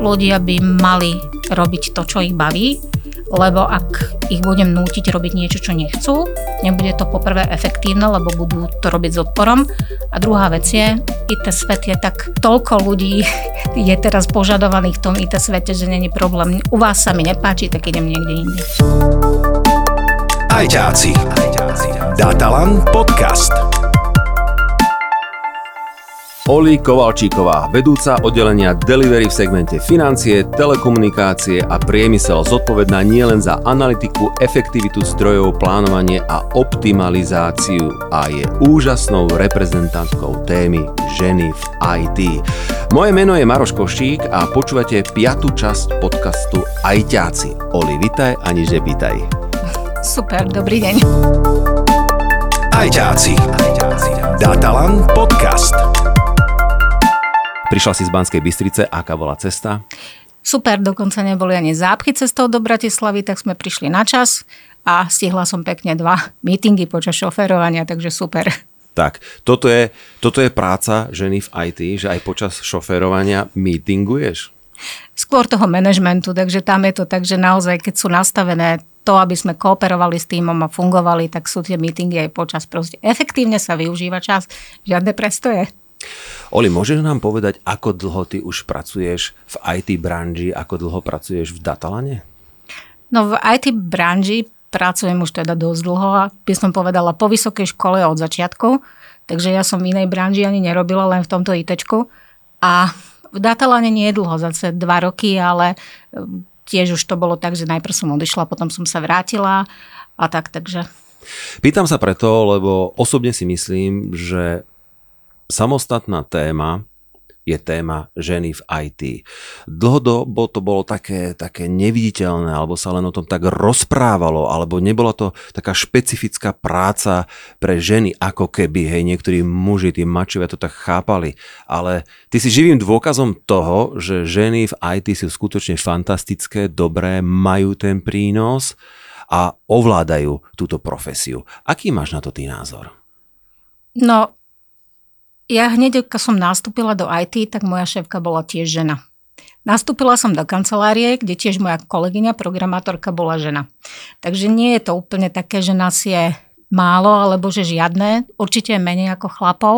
ľudia by mali robiť to, čo ich baví, lebo ak ich budem nútiť robiť niečo, čo nechcú, nebude to poprvé efektívne, lebo budú to robiť s odporom. A druhá vec je, IT svet je tak, toľko ľudí je teraz požadovaných v tom IT svete, že není problém. U vás sa mi nepáči, tak idem niekde inde. Datalan podcast. Oli Kovalčíková, vedúca oddelenia Delivery v segmente financie, telekomunikácie a priemysel, zodpovedná nielen za analytiku, efektivitu zdrojov, plánovanie a optimalizáciu a je úžasnou reprezentantkou témy ženy v IT. Moje meno je Maroš Košík a počúvate piatú časť podcastu Ajťáci. Oli, vitaj ani že vítaj. Super, dobrý deň. Ajťáci. Datalan podcast. Prišla si z Banskej Bystrice, aká bola cesta? Super, dokonca neboli ani zápchy cestou do Bratislavy, tak sme prišli na čas a stihla som pekne dva meetingy počas šoférovania, takže super. Tak, toto je, toto je práca ženy v IT, že aj počas šoférovania meetinguješ? Skôr toho manažmentu, takže tam je to tak, že naozaj, keď sú nastavené to, aby sme kooperovali s týmom a fungovali, tak sú tie meetingy aj počas. Proste efektívne sa využíva čas, žiadne prestoje. Oli, môžeš nám povedať, ako dlho ty už pracuješ v IT branži, ako dlho pracuješ v Datalane? No v IT branži pracujem už teda dosť dlho a by som povedala po vysokej škole od začiatku, takže ja som v inej branži ani nerobila, len v tomto ITčku. A v Datalane nie je dlho, zase dva roky, ale e, tiež už to bolo tak, že najprv som odišla, potom som sa vrátila a tak, takže... Pýtam sa preto, lebo osobne si myslím, že samostatná téma je téma ženy v IT. Dlhodobo to bolo také, také neviditeľné, alebo sa len o tom tak rozprávalo, alebo nebola to taká špecifická práca pre ženy, ako keby, hej, niektorí muži, tí mačovia to tak chápali. Ale ty si živým dôkazom toho, že ženy v IT sú skutočne fantastické, dobré, majú ten prínos a ovládajú túto profesiu. Aký máš na to ty názor? No, ja hneď, keď som nastúpila do IT, tak moja šéfka bola tiež žena. Nastúpila som do kancelárie, kde tiež moja kolegyňa, programátorka, bola žena. Takže nie je to úplne také, že nás je málo, alebo že žiadne. Určite je menej ako chlapov,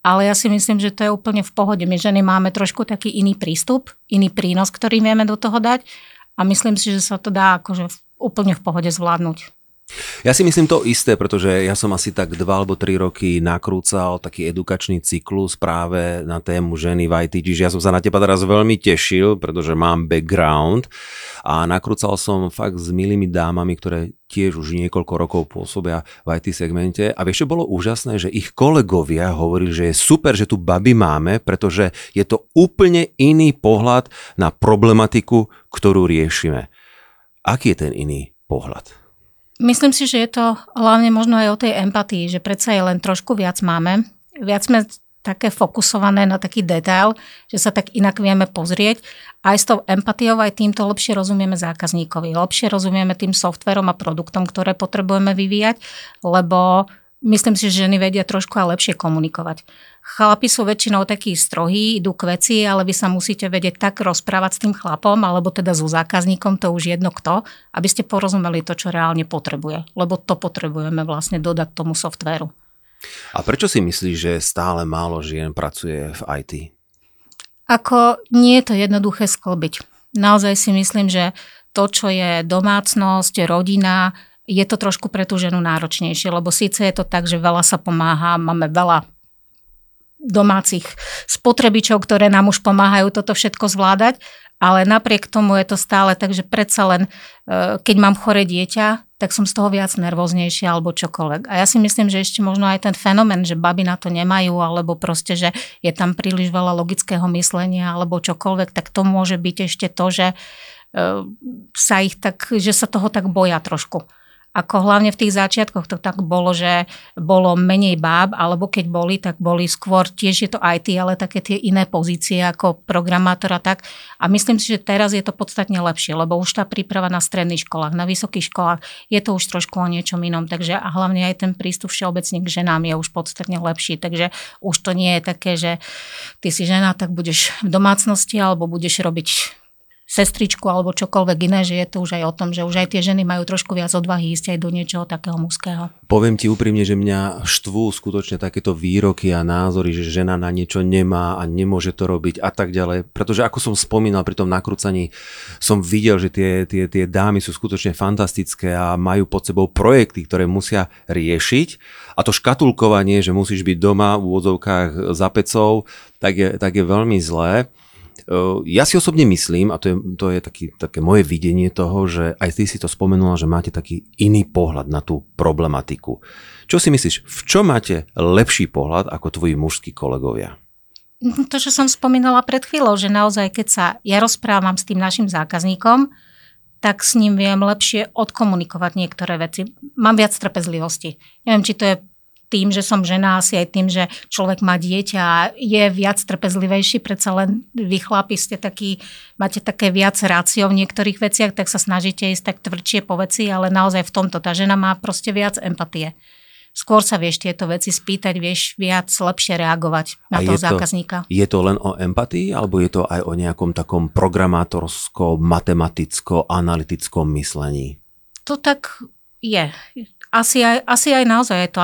ale ja si myslím, že to je úplne v pohode. My ženy máme trošku taký iný prístup, iný prínos, ktorý vieme do toho dať a myslím si, že sa to dá akože úplne v pohode zvládnuť. Ja si myslím to isté, pretože ja som asi tak dva alebo tri roky nakrúcal taký edukačný cyklus práve na tému ženy v IT, čiže ja som sa na teba teraz veľmi tešil, pretože mám background a nakrúcal som fakt s milými dámami, ktoré tiež už niekoľko rokov pôsobia v IT segmente a vieš, čo bolo úžasné, že ich kolegovia hovorili, že je super, že tu baby máme, pretože je to úplne iný pohľad na problematiku, ktorú riešime. Aký je ten iný pohľad? Myslím si, že je to hlavne možno aj o tej empatii, že predsa je len trošku viac máme. Viac sme také fokusované na taký detail, že sa tak inak vieme pozrieť. Aj s tou empatiou, aj týmto lepšie rozumieme zákazníkovi, lepšie rozumieme tým softverom a produktom, ktoré potrebujeme vyvíjať, lebo myslím si, že ženy vedia trošku aj lepšie komunikovať. Chlapi sú väčšinou takí strohí, idú k veci, ale vy sa musíte vedieť tak rozprávať s tým chlapom, alebo teda so zákazníkom, to už jedno kto, aby ste porozumeli to, čo reálne potrebuje. Lebo to potrebujeme vlastne dodať tomu softvéru. A prečo si myslíš, že stále málo žien pracuje v IT? Ako nie je to jednoduché sklbiť. Naozaj si myslím, že to, čo je domácnosť, rodina, je to trošku pre tú ženu náročnejšie, lebo síce je to tak, že veľa sa pomáha, máme veľa domácich spotrebičov, ktoré nám už pomáhajú toto všetko zvládať, ale napriek tomu je to stále tak, že predsa len, e, keď mám chore dieťa, tak som z toho viac nervóznejšia alebo čokoľvek. A ja si myslím, že ešte možno aj ten fenomén, že baby na to nemajú, alebo proste, že je tam príliš veľa logického myslenia alebo čokoľvek, tak to môže byť ešte to, že e, sa ich tak, že sa toho tak boja trošku. Ako hlavne v tých začiatkoch to tak bolo, že bolo menej báb, alebo keď boli, tak boli skôr, tiež je to IT, ale také tie iné pozície ako programátora tak. A myslím si, že teraz je to podstatne lepšie, lebo už tá príprava na stredných školách, na vysokých školách, je to už trošku o niečom inom. Takže a hlavne aj ten prístup všeobecne k ženám je už podstatne lepší. Takže už to nie je také, že ty si žena, tak budeš v domácnosti alebo budeš robiť sestričku alebo čokoľvek iné, že je to už aj o tom, že už aj tie ženy majú trošku viac odvahy ísť aj do niečoho takého mužského. Poviem ti úprimne, že mňa štvú skutočne takéto výroky a názory, že žena na niečo nemá a nemôže to robiť a tak ďalej. Pretože ako som spomínal pri tom nakrúcaní, som videl, že tie, tie, tie dámy sú skutočne fantastické a majú pod sebou projekty, ktoré musia riešiť. A to škatulkovanie, že musíš byť doma v úvodzovkách za pecou, tak je, tak je veľmi zlé. Ja si osobne myslím, a to je, to je taký, také moje videnie toho, že aj ty si to spomenula, že máte taký iný pohľad na tú problematiku. Čo si myslíš, v čom máte lepší pohľad ako tvoji mužskí kolegovia? To, čo som spomínala pred chvíľou, že naozaj, keď sa ja rozprávam s tým našim zákazníkom, tak s ním viem lepšie odkomunikovať niektoré veci. Mám viac trpezlivosti. Neviem, či to je tým, že som žena, asi aj tým, že človek má dieťa a je viac trpezlivejší, predsa len vy chlapi ste taký, máte také viac rácio v niektorých veciach, tak sa snažíte ísť tak tvrdšie po veci, ale naozaj v tomto tá žena má proste viac empatie. Skôr sa vieš tieto veci spýtať, vieš viac lepšie reagovať na a toho je zákazníka. To, je to len o empatii, alebo je to aj o nejakom takom programátorsko-matematicko-analytickom myslení? To tak je asi aj, asi aj naozaj je to.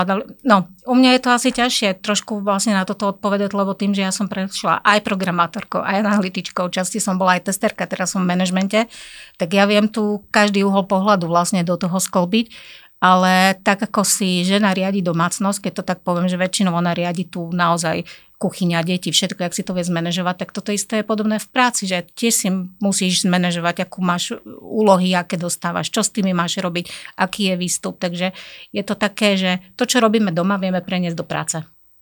No, u mňa je to asi ťažšie trošku vlastne na toto odpovedať, lebo tým, že ja som prešla aj programátorkou, aj analytičkou, časti som bola aj testerka, teraz som v manažmente, tak ja viem tu každý uhol pohľadu vlastne do toho sklbiť ale tak ako si žena riadi domácnosť, keď to tak poviem, že väčšinou ona riadi tu naozaj kuchyňa, deti, všetko, ak si to vie zmanéžovať, tak toto isté je podobné v práci, že tiež si musíš zmanéžovať, akú máš úlohy, aké dostávaš, čo s tými máš robiť, aký je výstup. Takže je to také, že to, čo robíme doma, vieme preniesť do práce.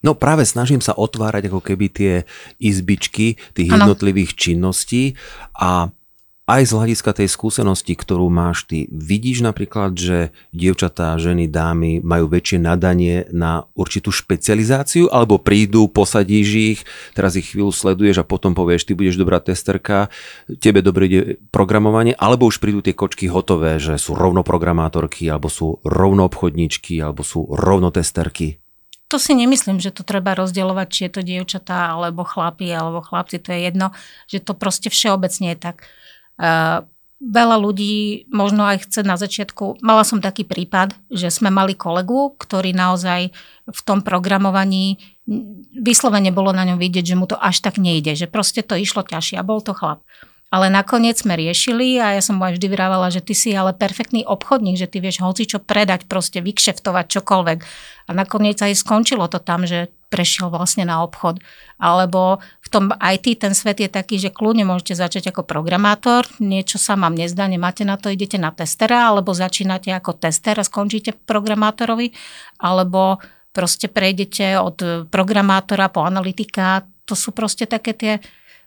No práve snažím sa otvárať ako keby tie izbičky tých ano. jednotlivých činností a aj z hľadiska tej skúsenosti, ktorú máš ty, vidíš napríklad, že dievčatá, ženy, dámy majú väčšie nadanie na určitú špecializáciu, alebo prídu, posadíš ich, teraz ich chvíľu sleduješ a potom povieš, ty budeš dobrá testerka, tebe dobre ide programovanie, alebo už prídu tie kočky hotové, že sú rovno programátorky, alebo sú rovno obchodníčky, alebo sú rovno testerky. To si nemyslím, že to treba rozdielovať, či je to dievčatá, alebo chlapi, alebo chlapci, to je jedno, že to proste všeobecne je tak Veľa ľudí možno aj chce na začiatku, mala som taký prípad, že sme mali kolegu, ktorý naozaj v tom programovaní vyslovene bolo na ňom vidieť, že mu to až tak nejde, že proste to išlo ťažšie a bol to chlap. Ale nakoniec sme riešili a ja som mu aj vždy vyrávala, že ty si ale perfektný obchodník, že ty vieš hoci čo predať, proste vykšeftovať čokoľvek. A nakoniec aj skončilo to tam, že prešiel vlastne na obchod. Alebo tom IT ten svet je taký, že kľudne môžete začať ako programátor, niečo sa vám nezdá, nemáte na to, idete na testera, alebo začínate ako tester a skončíte programátorovi, alebo proste prejdete od programátora po analytika. To sú proste také tie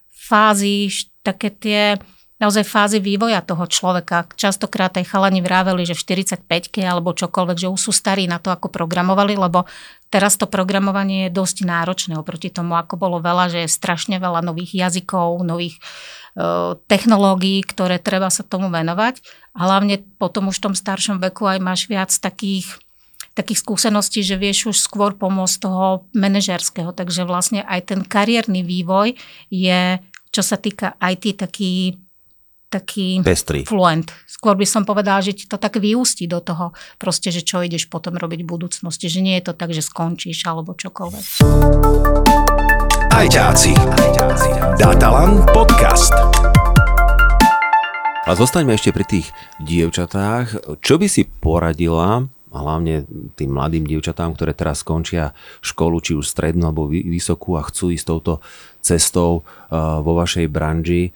fázy, také tie naozaj fázy vývoja toho človeka. Častokrát aj chalani vráveli, že v 45 alebo čokoľvek, že už sú starí na to, ako programovali, lebo teraz to programovanie je dosť náročné oproti tomu, ako bolo veľa, že je strašne veľa nových jazykov, nových e, technológií, ktoré treba sa tomu venovať. A hlavne potom už v tom staršom veku aj máš viac takých takých skúseností, že vieš už skôr pomôcť toho manažerského. Takže vlastne aj ten kariérny vývoj je, čo sa týka IT, taký taký Pestrý. fluent. Skôr by som povedala, že ti to tak vyústi do toho, proste, že čo ideš potom robiť v budúcnosti, že nie je to tak, že skončíš alebo čokoľvek. Ajťáci. Datalan podcast. A zostaňme ešte pri tých dievčatách. Čo by si poradila hlavne tým mladým dievčatám, ktoré teraz skončia školu, či už strednú alebo vysokú a chcú ísť touto cestou uh, vo vašej branži,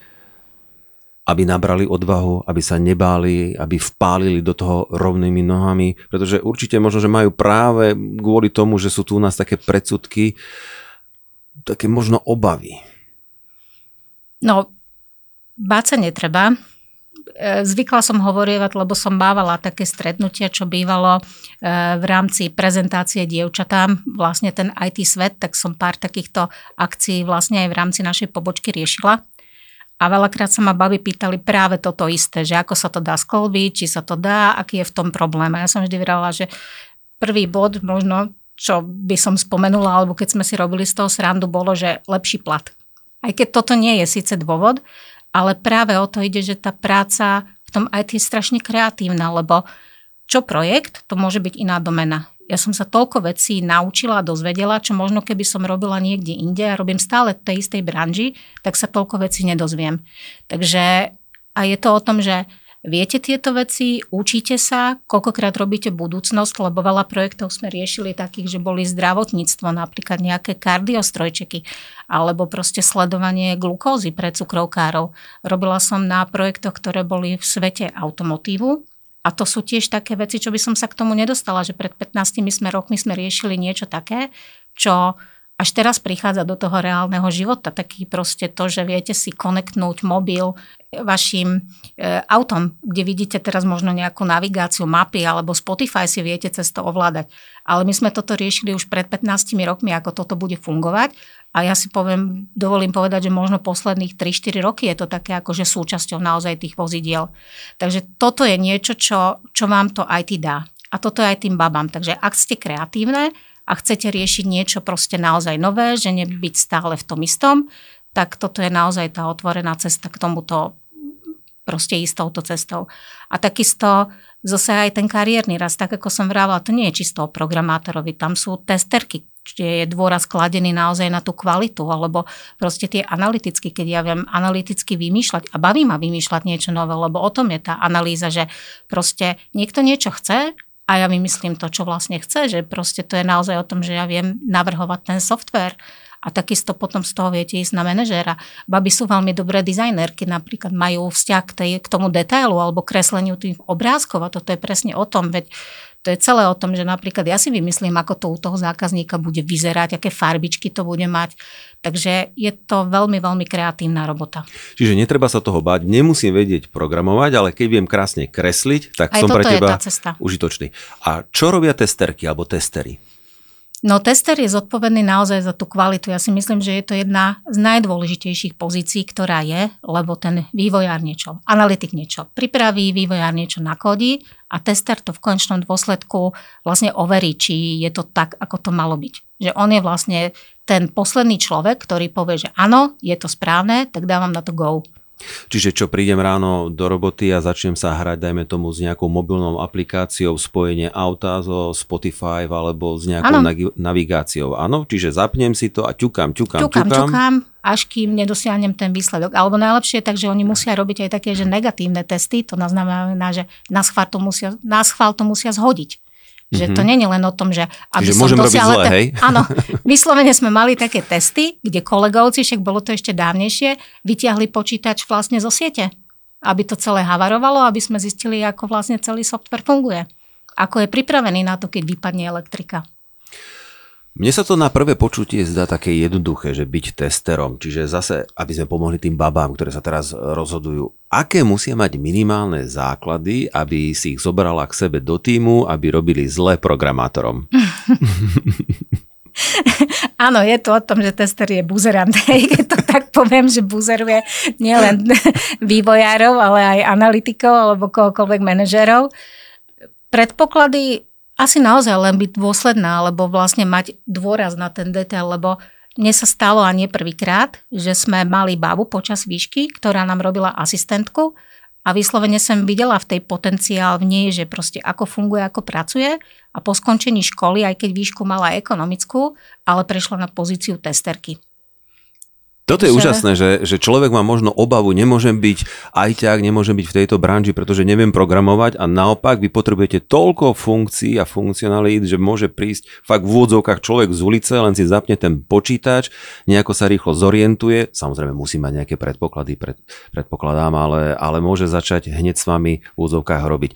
aby nabrali odvahu, aby sa nebáli, aby vpálili do toho rovnými nohami, pretože určite možno, že majú práve kvôli tomu, že sú tu u nás také predsudky, také možno obavy. No, báť sa netreba. e, zvykla som hovorievať, lebo som bávala také stretnutia, čo bývalo e, v rámci prezentácie dievčatám, vlastne ten IT svet, tak som pár takýchto akcií vlastne aj v rámci našej pobočky riešila. A veľakrát sa ma baby pýtali práve toto isté, že ako sa to dá sklbiť, či sa to dá, aký je v tom problém. A ja som vždy vravela, že prvý bod možno, čo by som spomenula, alebo keď sme si robili z toho srandu, bolo, že lepší plat. Aj keď toto nie je síce dôvod, ale práve o to ide, že tá práca v tom IT je strašne kreatívna, lebo čo projekt, to môže byť iná domena. Ja som sa toľko vecí naučila a dozvedela, čo možno keby som robila niekde inde a robím stále v tej istej branži, tak sa toľko vecí nedozviem. Takže a je to o tom, že Viete tieto veci, učíte sa, koľkokrát robíte budúcnosť, lebo veľa projektov sme riešili takých, že boli zdravotníctvo, napríklad nejaké kardiostrojčeky, alebo proste sledovanie glukózy pre cukrovkárov. Robila som na projektoch, ktoré boli v svete automotívu, a to sú tiež také veci, čo by som sa k tomu nedostala, že pred 15 sme rokmi sme riešili niečo také, čo až teraz prichádza do toho reálneho života. Taký proste to, že viete si konektnúť mobil vašim e, autom, kde vidíte teraz možno nejakú navigáciu, mapy alebo Spotify si viete cez to ovládať. Ale my sme toto riešili už pred 15 rokmi, ako toto bude fungovať a ja si poviem, dovolím povedať, že možno posledných 3-4 roky je to také akože súčasťou naozaj tých vozidiel. Takže toto je niečo, čo, čo vám to IT dá. A toto je aj tým babám. Takže ak ste kreatívne a chcete riešiť niečo proste naozaj nové, že nebyť stále v tom istom, tak toto je naozaj tá otvorená cesta k tomuto proste ísť touto cestou. A takisto zase aj ten kariérny rast, tak ako som vravela, to nie je čisto o programátorovi, tam sú testerky, kde je dôraz kladený naozaj na tú kvalitu, alebo proste tie analyticky, keď ja viem analyticky vymýšľať a baví ma vymýšľať niečo nové, lebo o tom je tá analýza, že proste niekto niečo chce a ja vymyslím to, čo vlastne chce, že proste to je naozaj o tom, že ja viem navrhovať ten software a takisto potom z toho viete ísť na manažéra. Baby sú veľmi dobré dizajnerky, napríklad majú vzťah k, tej, k tomu detailu alebo kresleniu tých obrázkov a toto je presne o tom, veď to je celé o tom, že napríklad ja si vymyslím, ako to u toho zákazníka bude vyzerať, aké farbičky to bude mať. Takže je to veľmi, veľmi kreatívna robota. Čiže netreba sa toho báť, nemusím vedieť programovať, ale keď viem krásne kresliť, tak Aj som pre teba užitočný. A čo robia testerky alebo testery? No tester je zodpovedný naozaj za tú kvalitu. Ja si myslím, že je to jedna z najdôležitejších pozícií, ktorá je, lebo ten vývojár niečo, analytik niečo pripraví, vývojár niečo nakodí a tester to v končnom dôsledku vlastne overí, či je to tak, ako to malo byť. Že on je vlastne ten posledný človek, ktorý povie, že áno, je to správne, tak dávam na to go. Čiže čo prídem ráno do roboty a začnem sa hrať, dajme tomu s nejakou mobilnou aplikáciou, spojenie auta so Spotify alebo s nejakou ano. navigáciou. Áno, čiže zapnem si to a ťukám, ťukám, ťukám. Ťukám, ťukám, až kým nedosiahnem ten výsledok. Alebo najlepšie je tak, že oni musia robiť aj také, že negatívne testy, to znamená, že na schvál to musia, na schvál to musia zhodiť. Že mm-hmm. to nie je len o tom, že aby Čiže som dosiahla... Zle, hej? Áno, vyslovene sme mali také testy, kde kolegovci, však bolo to ešte dávnejšie, vyťahli počítač vlastne zo siete, aby to celé havarovalo, aby sme zistili, ako vlastne celý software funguje. Ako je pripravený na to, keď vypadne elektrika. Mne sa to na prvé počutie zdá také jednoduché, že byť testerom, čiže zase, aby sme pomohli tým babám, ktoré sa teraz rozhodujú, aké musia mať minimálne základy, aby si ich zobrala k sebe do týmu, aby robili zle programátorom. Áno, je to o tom, že tester je buzerant. Keď to tak poviem, že buzeruje nielen vývojárov, ale aj analytikov alebo kohokoľvek manažérov. Predpoklady asi naozaj len byť dôsledná, alebo vlastne mať dôraz na ten detail, lebo mne sa stalo a nie prvýkrát, že sme mali babu počas výšky, ktorá nám robila asistentku a vyslovene som videla v tej potenciál v nej, že proste ako funguje, ako pracuje a po skončení školy, aj keď výšku mala ekonomickú, ale prešla na pozíciu testerky. Toto je že... úžasné, že, že človek má možno obavu, nemôžem byť ajťák, nemôžem byť v tejto branži, pretože neviem programovať a naopak vy potrebujete toľko funkcií a funkcionalít, že môže prísť fakt v úvodzovkách človek z ulice, len si zapne ten počítač, nejako sa rýchlo zorientuje, samozrejme musí mať nejaké predpoklady, pred, predpokladám, ale, ale môže začať hneď s vami v úvodzovkách robiť.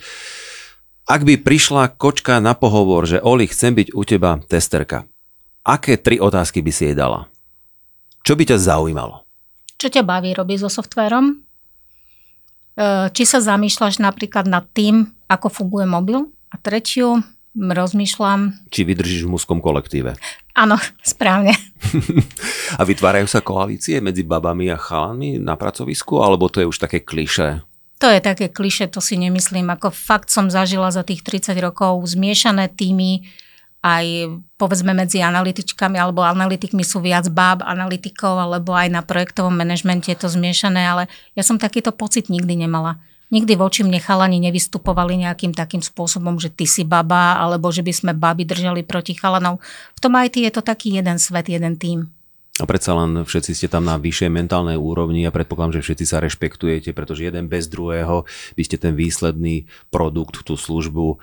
Ak by prišla kočka na pohovor, že Oli, chcem byť u teba testerka, aké tri otázky by si jej dala? Čo by ťa zaujímalo? Čo ťa baví robiť so softverom? či sa zamýšľaš napríklad nad tým, ako funguje mobil. A tretiu, rozmýšľam... Či vydržíš v mužskom kolektíve. Áno, správne. a vytvárajú sa koalície medzi babami a chalami na pracovisku, alebo to je už také kliše? To je také kliše, to si nemyslím. Ako fakt som zažila za tých 30 rokov zmiešané týmy, aj povedzme medzi analytičkami alebo analytikmi sú viac báb analytikov alebo aj na projektovom manažmente je to zmiešané, ale ja som takýto pocit nikdy nemala. Nikdy voči mne chalani nevystupovali nejakým takým spôsobom, že ty si baba, alebo že by sme baby držali proti chalanov. V tom IT je to taký jeden svet, jeden tým. A predsa len všetci ste tam na vyššej mentálnej úrovni a predpokladám, že všetci sa rešpektujete, pretože jeden bez druhého by ste ten výsledný produkt, tú službu e,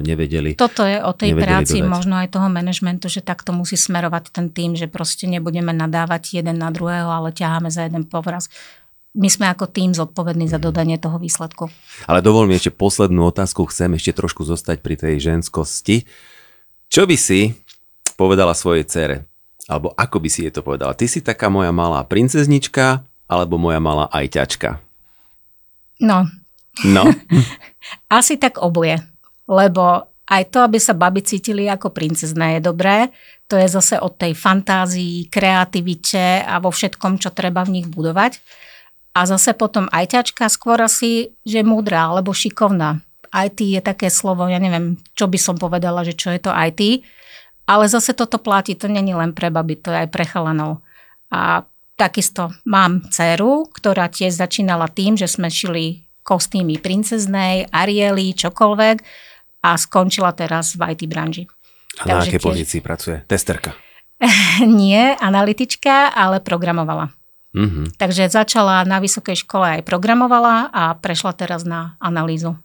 nevedeli. Toto je o tej práci dodať. možno aj toho manažmentu, že takto musí smerovať ten tým, že proste nebudeme nadávať jeden na druhého, ale ťaháme za jeden povraz. My sme ako tým zodpovední za mhm. dodanie toho výsledku. Ale dovol mi ešte poslednú otázku, chcem ešte trošku zostať pri tej ženskosti. Čo by si povedala svojej cere? Alebo ako by si je to povedala? Ty si taká moja malá princeznička, alebo moja malá ajťačka? No. No. Asi tak oboje. Lebo aj to, aby sa baby cítili ako princezné je dobré. To je zase od tej fantázii, kreativite a vo všetkom, čo treba v nich budovať. A zase potom ajťačka skôr asi, že múdra alebo šikovná. IT je také slovo, ja neviem, čo by som povedala, že čo je to IT ale zase toto platí, to není len pre baby, to je aj pre chalanov. A takisto mám dceru, ktorá tiež začínala tým, že sme šili kostýmy princeznej, Ariely, čokoľvek a skončila teraz v IT branži. A na akej tiež... pozícii pracuje? Testerka? Nie, analytička, ale programovala. Mm-hmm. Takže začala na vysokej škole aj programovala a prešla teraz na analýzu.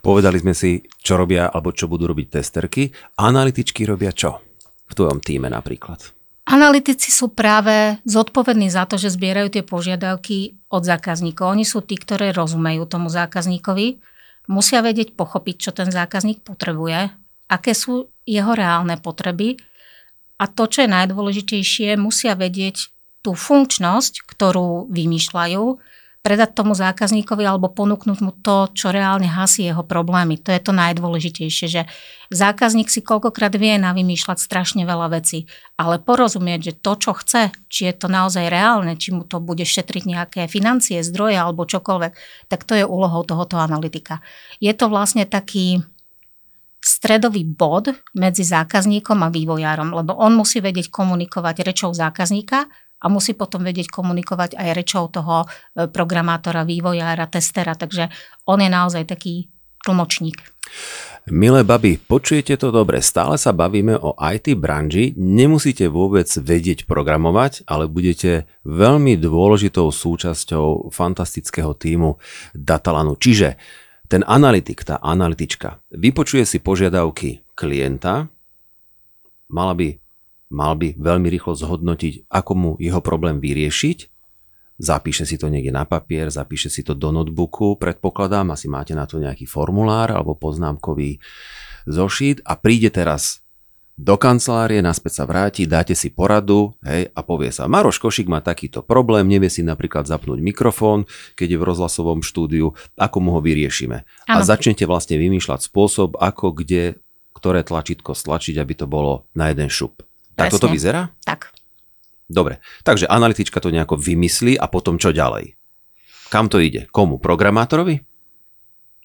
Povedali sme si, čo robia alebo čo budú robiť testerky. Analytičky robia čo? V tvojom týme napríklad. Analytici sú práve zodpovední za to, že zbierajú tie požiadavky od zákazníkov. Oni sú tí, ktorí rozumejú tomu zákazníkovi, musia vedieť pochopiť, čo ten zákazník potrebuje, aké sú jeho reálne potreby a to, čo je najdôležitejšie, musia vedieť tú funkčnosť, ktorú vymýšľajú, predať tomu zákazníkovi alebo ponúknuť mu to, čo reálne hasí jeho problémy. To je to najdôležitejšie, že zákazník si koľkokrát vie navymýšľať strašne veľa vecí, ale porozumieť, že to, čo chce, či je to naozaj reálne, či mu to bude šetriť nejaké financie, zdroje alebo čokoľvek, tak to je úlohou tohoto analytika. Je to vlastne taký stredový bod medzi zákazníkom a vývojárom, lebo on musí vedieť komunikovať rečou zákazníka a musí potom vedieť komunikovať aj rečou toho e, programátora, vývojára, testera, takže on je naozaj taký tlmočník. Milé baby, počujete to dobre, stále sa bavíme o IT branži, nemusíte vôbec vedieť programovať, ale budete veľmi dôležitou súčasťou fantastického týmu Datalanu. Čiže ten analytik, tá analytička, vypočuje si požiadavky klienta, mala by mal by veľmi rýchlo zhodnotiť, ako mu jeho problém vyriešiť. Zapíše si to niekde na papier, zapíše si to do notebooku, predpokladám, asi máte na to nejaký formulár alebo poznámkový zošít a príde teraz do kancelárie, naspäť sa vráti, dáte si poradu hej, a povie sa, Maroš Košik má takýto problém, nevie si napríklad zapnúť mikrofón, keď je v rozhlasovom štúdiu, ako mu ho vyriešime. Ano. A začnete vlastne vymýšľať spôsob, ako kde, ktoré tlačítko stlačiť, aby to bolo na jeden šup. Tak toto vyzerá? Tak. Dobre, takže analytička to nejako vymyslí a potom čo ďalej? Kam to ide? Komu? Programátorovi?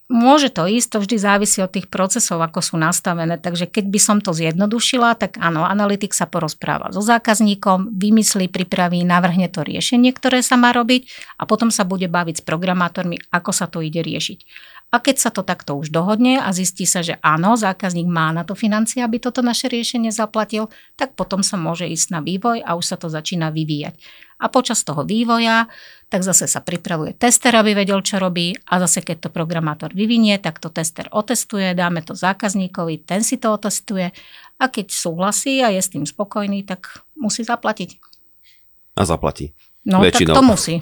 Môže to ísť, to vždy závisí od tých procesov, ako sú nastavené. Takže keď by som to zjednodušila, tak áno, analytik sa porozpráva so zákazníkom, vymyslí, pripraví, navrhne to riešenie, ktoré sa má robiť a potom sa bude baviť s programátormi, ako sa to ide riešiť. A keď sa to takto už dohodne a zistí sa, že áno, zákazník má na to financie, aby toto naše riešenie zaplatil, tak potom sa môže ísť na vývoj a už sa to začína vyvíjať. A počas toho vývoja, tak zase sa pripravuje tester, aby vedel, čo robí a zase keď to programátor vyvinie, tak to tester otestuje, dáme to zákazníkovi, ten si to otestuje a keď súhlasí a je s tým spokojný, tak musí zaplatiť. A zaplatí. No Väčšinou. tak to musí.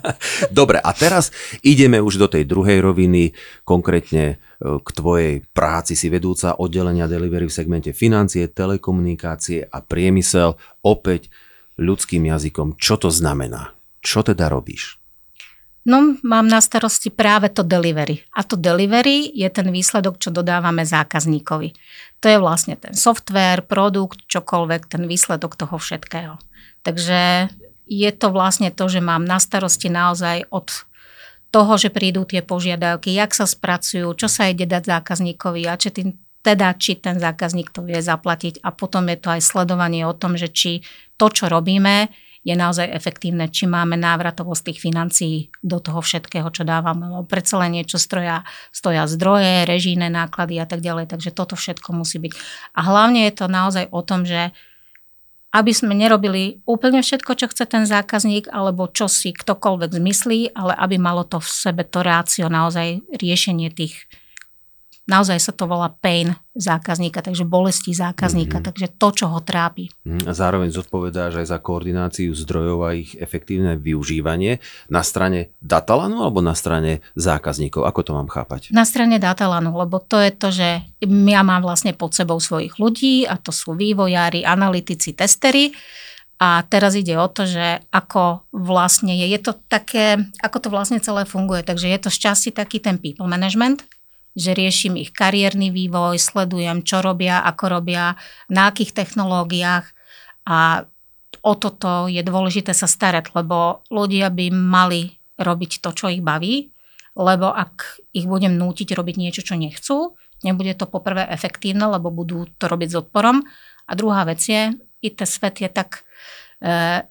Dobre, a teraz ideme už do tej druhej roviny, konkrétne e, k tvojej práci si vedúca oddelenia delivery v segmente financie, telekomunikácie a priemysel. Opäť ľudským jazykom, čo to znamená? Čo teda robíš? No, mám na starosti práve to delivery. A to delivery je ten výsledok, čo dodávame zákazníkovi. To je vlastne ten software, produkt, čokoľvek, ten výsledok toho všetkého. Takže je to vlastne to, že mám na starosti naozaj od toho, že prídu tie požiadavky, jak sa spracujú, čo sa ide dať zákazníkovi a či tým, teda či ten zákazník to vie zaplatiť a potom je to aj sledovanie o tom, že či to, čo robíme, je naozaj efektívne, či máme návratovosť tých financií do toho všetkého, čo dávame. Lebo predsa len niečo stroja, stoja zdroje, režijné náklady a tak ďalej. Takže toto všetko musí byť. A hlavne je to naozaj o tom, že aby sme nerobili úplne všetko, čo chce ten zákazník, alebo čo si ktokoľvek zmyslí, ale aby malo to v sebe to rácio, naozaj riešenie tých naozaj sa to volá pain zákazníka, takže bolesti zákazníka, mm-hmm. takže to, čo ho trápi. Mhm. A zároveň zodpovedáš aj za koordináciu zdrojov a ich efektívne využívanie na strane datalanu alebo na strane zákazníkov? Ako to mám chápať? Na strane datalanu, lebo to je to, že ja mám vlastne pod sebou svojich ľudí a to sú vývojári, analytici, testery. A teraz ide o to, že ako vlastne je, je to také, ako to vlastne celé funguje. Takže je to šťastie taký ten people management, že riešim ich kariérny vývoj, sledujem, čo robia, ako robia, na akých technológiách a o toto je dôležité sa starať, lebo ľudia by mali robiť to, čo ich baví, lebo ak ich budem nútiť robiť niečo, čo nechcú, nebude to poprvé efektívne, lebo budú to robiť s odporom. A druhá vec je, IT svet je tak e,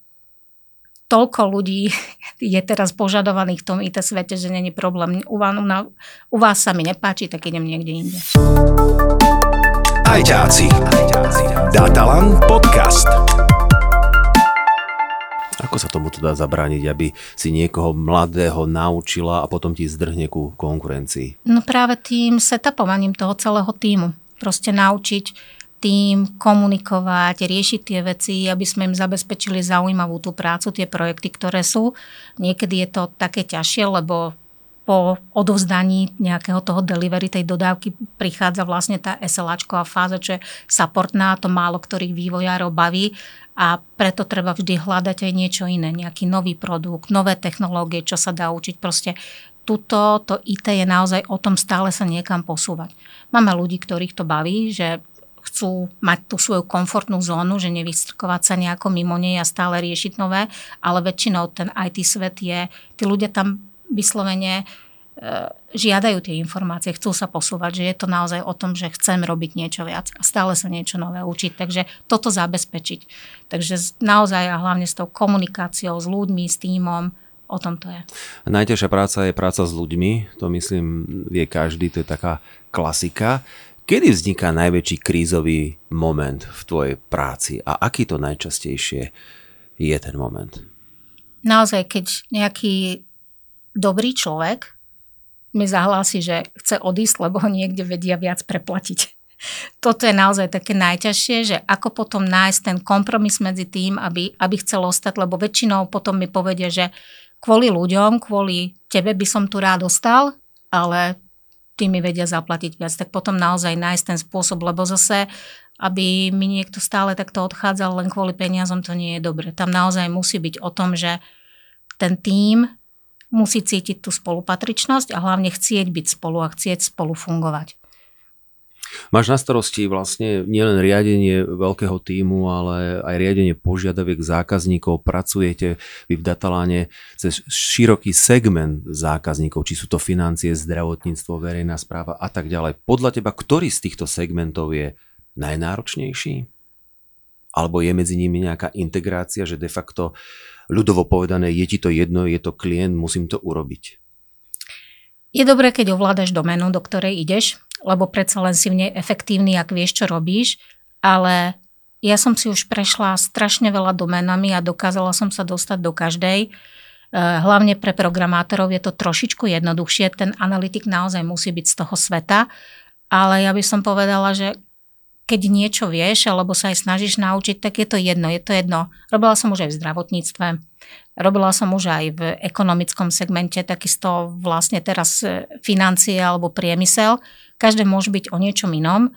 toľko ľudí je teraz požadovaných v tom IT svete, že není problém. U vás, u vás sa mi nepáči, tak idem niekde inde. Ajťáci. Datalan podcast. Ako sa tomu dá zabrániť, aby si niekoho mladého naučila a potom ti zdrhne ku konkurencii? No práve tým setupovaním toho celého týmu. Proste naučiť tým komunikovať, riešiť tie veci, aby sme im zabezpečili zaujímavú tú prácu, tie projekty, ktoré sú. Niekedy je to také ťažšie, lebo po odovzdaní nejakého toho delivery, tej dodávky prichádza vlastne tá SLAčková fáza, čo je supportná, to málo ktorých vývojárov baví a preto treba vždy hľadať aj niečo iné, nejaký nový produkt, nové technológie, čo sa dá učiť. Proste tuto, to IT je naozaj o tom stále sa niekam posúvať. Máme ľudí, ktorých to baví, že chcú mať tú svoju komfortnú zónu, že nevystrkovať sa nejako mimo nej a stále riešiť nové, ale väčšinou ten IT svet je, tí ľudia tam vyslovene e, žiadajú tie informácie, chcú sa posúvať, že je to naozaj o tom, že chcem robiť niečo viac a stále sa niečo nové učiť. Takže toto zabezpečiť. Takže naozaj a hlavne s tou komunikáciou s ľuďmi, s týmom, o tom to je. Najťažšia práca je práca s ľuďmi, to myslím vie každý, to je taká klasika. Kedy vzniká najväčší krízový moment v tvojej práci a aký to najčastejšie je ten moment? Naozaj, keď nejaký dobrý človek mi zahlási, že chce odísť, lebo ho niekde vedia viac preplatiť. Toto je naozaj také najťažšie, že ako potom nájsť ten kompromis medzi tým, aby, aby chcel ostať, lebo väčšinou potom mi povedia, že kvôli ľuďom, kvôli tebe by som tu rád ostal, ale tí mi vedia zaplatiť viac, tak potom naozaj nájsť ten spôsob, lebo zase, aby mi niekto stále takto odchádzal len kvôli peniazom, to nie je dobre. Tam naozaj musí byť o tom, že ten tím musí cítiť tú spolupatričnosť a hlavne chcieť byť spolu a chcieť spolu fungovať. Máš na starosti vlastne nielen riadenie veľkého týmu, ale aj riadenie požiadaviek zákazníkov. Pracujete vy v Dataláne cez široký segment zákazníkov, či sú to financie, zdravotníctvo, verejná správa a tak ďalej. Podľa teba, ktorý z týchto segmentov je najnáročnejší? Alebo je medzi nimi nejaká integrácia, že de facto ľudovo povedané, je ti to jedno, je to klient, musím to urobiť? Je dobré, keď ovládaš doménu, do ktorej ideš, lebo predsa len si v nej efektívny, ak vieš, čo robíš, ale ja som si už prešla strašne veľa domenami a dokázala som sa dostať do každej. E, hlavne pre programátorov je to trošičku jednoduchšie, ten analytik naozaj musí byť z toho sveta, ale ja by som povedala, že keď niečo vieš, alebo sa aj snažíš naučiť, tak je to jedno. Je to jedno. Robila som už aj v zdravotníctve, robila som už aj v ekonomickom segmente, takisto vlastne teraz e, financie alebo priemysel. Každé môže byť o niečom inom,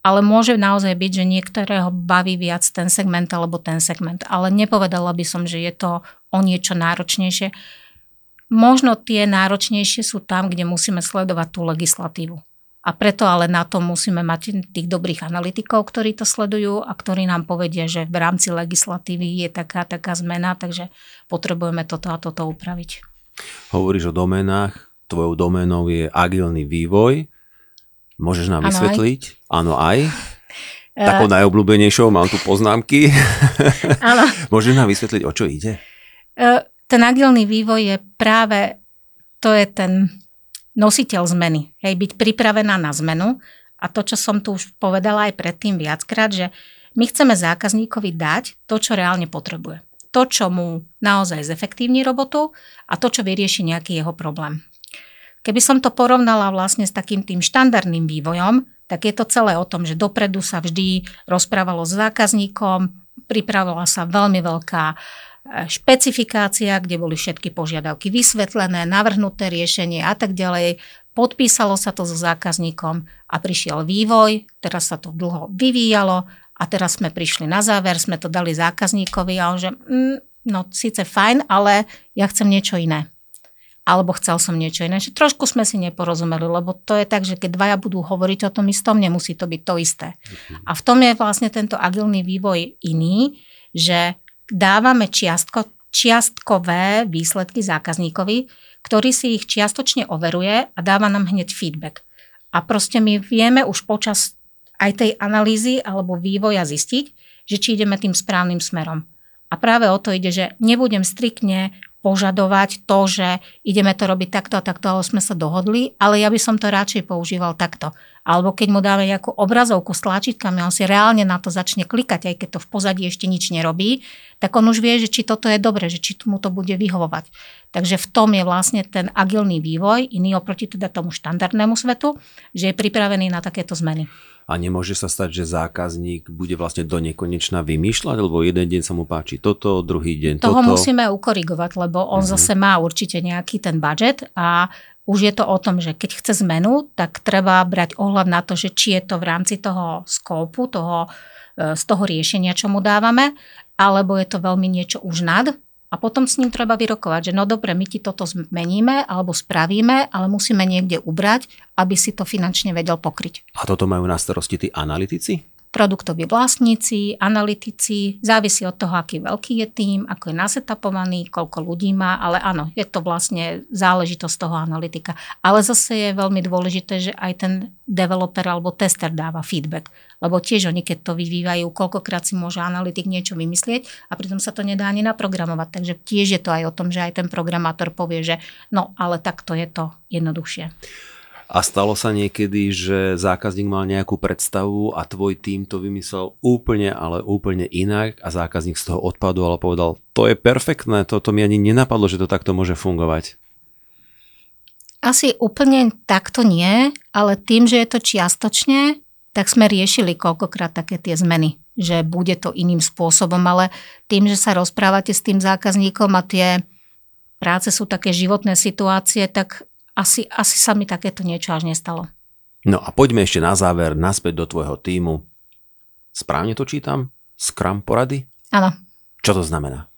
ale môže naozaj byť, že niektorého baví viac ten segment alebo ten segment. Ale nepovedala by som, že je to o niečo náročnejšie. Možno tie náročnejšie sú tam, kde musíme sledovať tú legislatívu. A preto ale na to musíme mať tých dobrých analytikov, ktorí to sledujú a ktorí nám povedia, že v rámci legislatívy je taká, taká zmena, takže potrebujeme toto a toto upraviť. Hovoríš o doménach, tvojou doménou je agilný vývoj. Môžeš nám ano vysvetliť? Áno aj. Eh. Takou najobľúbenejšou, mám tu poznámky. Áno. Môžeš nám vysvetliť, o čo ide? Eh, ten agilný vývoj je práve, to je ten nositeľ zmeny. Hej, byť pripravená na zmenu. A to, čo som tu už povedala aj predtým viackrát, že my chceme zákazníkovi dať to, čo reálne potrebuje. To, čo mu naozaj zefektívni robotu a to, čo vyrieši nejaký jeho problém. Keby som to porovnala vlastne s takým tým štandardným vývojom, tak je to celé o tom, že dopredu sa vždy rozprávalo s zákazníkom, pripravila sa veľmi veľká špecifikácia, kde boli všetky požiadavky vysvetlené, navrhnuté riešenie a tak ďalej. Podpísalo sa to so zákazníkom a prišiel vývoj, teraz sa to dlho vyvíjalo a teraz sme prišli na záver, sme to dali zákazníkovi a on že, mm, no síce fajn, ale ja chcem niečo iné. Alebo chcel som niečo iné. Že trošku sme si neporozumeli, lebo to je tak, že keď dvaja budú hovoriť o tom istom, nemusí to byť to isté. A v tom je vlastne tento agilný vývoj iný, že dávame čiastko, čiastkové výsledky zákazníkovi, ktorý si ich čiastočne overuje a dáva nám hneď feedback. A proste my vieme už počas aj tej analýzy alebo vývoja zistiť, že či ideme tým správnym smerom. A práve o to ide, že nebudem striktne požadovať to, že ideme to robiť takto a takto, ale sme sa dohodli, ale ja by som to radšej používal takto. Alebo keď mu dáme nejakú obrazovku s tlačítkami, on si reálne na to začne klikať, aj keď to v pozadí ešte nič nerobí, tak on už vie, že či toto je dobre, že či mu to bude vyhovovať. Takže v tom je vlastne ten agilný vývoj, iný oproti teda tomu štandardnému svetu, že je pripravený na takéto zmeny a nemôže sa stať, že zákazník bude vlastne do nekonečna vymýšľať, lebo jeden deň sa mu páči toto, druhý deň Toho toto. musíme ukorigovať, lebo on mm-hmm. zase má určite nejaký ten budget a už je to o tom, že keď chce zmenu, tak treba brať ohľad na to, že či je to v rámci toho skópu, toho, e, z toho riešenia, čo mu dávame, alebo je to veľmi niečo už nad a potom s ním treba vyrokovať, že no dobre, my ti toto zmeníme alebo spravíme, ale musíme niekde ubrať, aby si to finančne vedel pokryť. A toto majú na starosti tí analytici? Produktoví vlastníci, analytici, závisí od toho, aký veľký je tým, ako je nasetapovaný, koľko ľudí má, ale áno, je to vlastne záležitosť toho analytika. Ale zase je veľmi dôležité, že aj ten developer alebo tester dáva feedback, lebo tiež oni, keď to vyvíjajú, koľkokrát si môže analytik niečo vymyslieť a pritom sa to nedá ani naprogramovať. Takže tiež je to aj o tom, že aj ten programátor povie, že no, ale takto je to jednoduchšie. A stalo sa niekedy, že zákazník mal nejakú predstavu a tvoj tým to vymyslel úplne, ale úplne inak a zákazník z toho odpadol ale povedal, to je perfektné, toto mi ani nenapadlo, že to takto môže fungovať. Asi úplne takto nie, ale tým, že je to čiastočne, tak sme riešili koľkokrát také tie zmeny, že bude to iným spôsobom, ale tým, že sa rozprávate s tým zákazníkom a tie práce sú také životné situácie, tak asi, asi sa mi takéto niečo až nestalo. No a poďme ešte na záver naspäť do tvojho týmu. Správne to čítam? Scrum porady? Áno. Čo to znamená?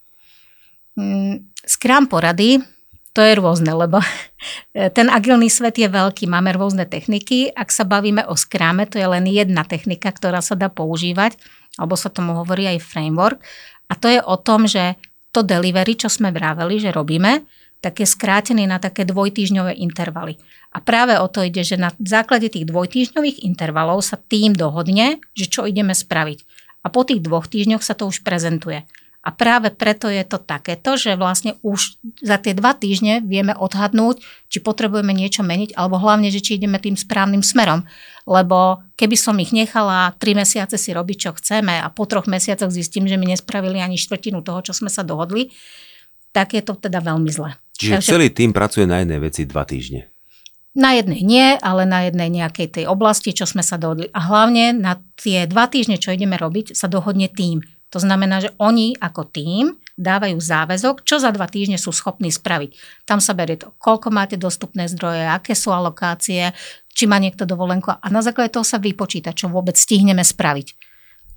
Mm, Scrum porady, to je rôzne, lebo ten agilný svet je veľký, máme rôzne techniky. Ak sa bavíme o Scrume, to je len jedna technika, ktorá sa dá používať, alebo sa tomu hovorí aj framework. A to je o tom, že to delivery, čo sme vraveli, že robíme, tak je skrátený na také dvojtýžňové intervaly. A práve o to ide, že na základe tých dvojtýžňových intervalov sa tým dohodne, že čo ideme spraviť. A po tých dvoch týždňoch sa to už prezentuje. A práve preto je to takéto, že vlastne už za tie dva týždne vieme odhadnúť, či potrebujeme niečo meniť, alebo hlavne, že či ideme tým správnym smerom. Lebo keby som ich nechala tri mesiace si robiť, čo chceme a po troch mesiacoch zistím, že mi nespravili ani štvrtinu toho, čo sme sa dohodli, tak je to teda veľmi zle. Čiže Takže, celý tým pracuje na jednej veci dva týždne. Na jednej nie, ale na jednej nejakej tej oblasti, čo sme sa dohodli. A hlavne na tie dva týždne, čo ideme robiť, sa dohodne tým. To znamená, že oni ako tým dávajú záväzok, čo za dva týždne sú schopní spraviť. Tam sa berie to, koľko máte dostupné zdroje, aké sú alokácie, či má niekto dovolenku a na základe toho sa vypočíta, čo vôbec stihneme spraviť.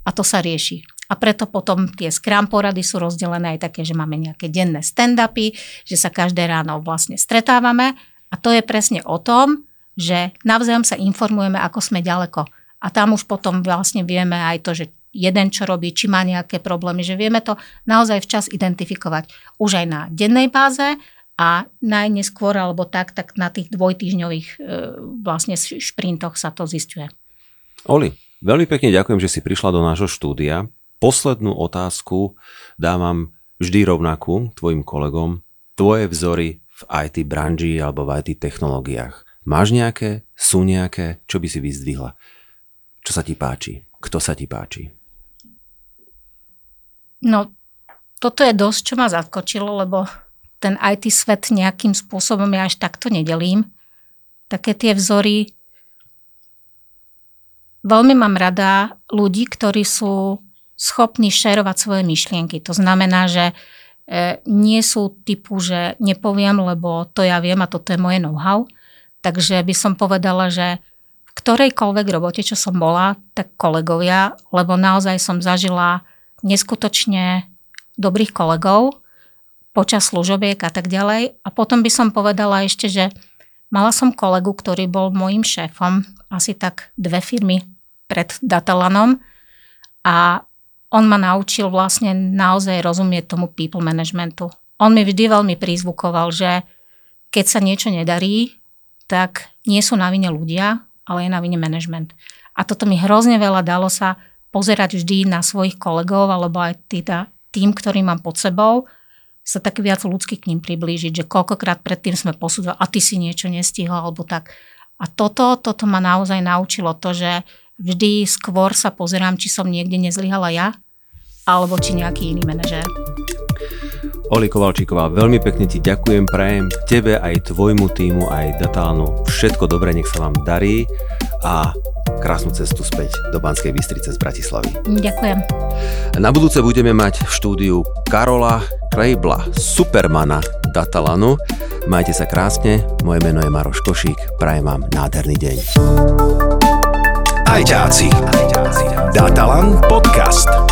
A to sa rieši. A preto potom tie Scrum porady sú rozdelené aj také, že máme nejaké denné stand-upy, že sa každé ráno vlastne stretávame a to je presne o tom, že navzájom sa informujeme, ako sme ďaleko. A tam už potom vlastne vieme aj to, že jeden čo robí, či má nejaké problémy, že vieme to naozaj včas identifikovať už aj na dennej báze a najneskôr alebo tak, tak na tých dvojtýžňových e, vlastne šprintoch sa to zistuje. Oli, veľmi pekne ďakujem, že si prišla do nášho štúdia poslednú otázku dávam vždy rovnakú tvojim kolegom. Tvoje vzory v IT branži alebo v IT technológiách. Máš nejaké? Sú nejaké? Čo by si vyzdvihla? Čo sa ti páči? Kto sa ti páči? No, toto je dosť, čo ma zaskočilo, lebo ten IT svet nejakým spôsobom ja až takto nedelím. Také tie vzory. Veľmi mám rada ľudí, ktorí sú schopní šerovať svoje myšlienky. To znamená, že e, nie sú typu, že nepoviem, lebo to ja viem a toto je moje know-how. Takže by som povedala, že v ktorejkoľvek robote, čo som bola, tak kolegovia, lebo naozaj som zažila neskutočne dobrých kolegov počas služobiek a tak ďalej. A potom by som povedala ešte, že mala som kolegu, ktorý bol môjim šéfom asi tak dve firmy pred Datalanom a on ma naučil vlastne naozaj rozumieť tomu people managementu. On mi vždy veľmi prizvukoval, že keď sa niečo nedarí, tak nie sú na vine ľudia, ale je na vine management. A toto mi hrozne veľa dalo sa pozerať vždy na svojich kolegov alebo aj teda tým, ktorý mám pod sebou, sa tak viac ľudsky k ním priblížiť, že koľkokrát predtým sme posúdili, a ty si niečo nestihol alebo tak. A toto, toto ma naozaj naučilo to, že vždy skôr sa pozerám, či som niekde nezlyhala ja, alebo či nejaký iný manažér. Oli Kovalčíková, veľmi pekne ti ďakujem, prajem tebe aj tvojmu týmu, aj Datánu všetko dobré, nech sa vám darí a krásnu cestu späť do Banskej Bystrice z Bratislavy. Ďakujem. Na budúce budeme mať v štúdiu Karola Klejbla, supermana Datalanu. Majte sa krásne, moje meno je Maroš Košík, prajem vám nádherný deň. Ajťáci. Datalan podcast.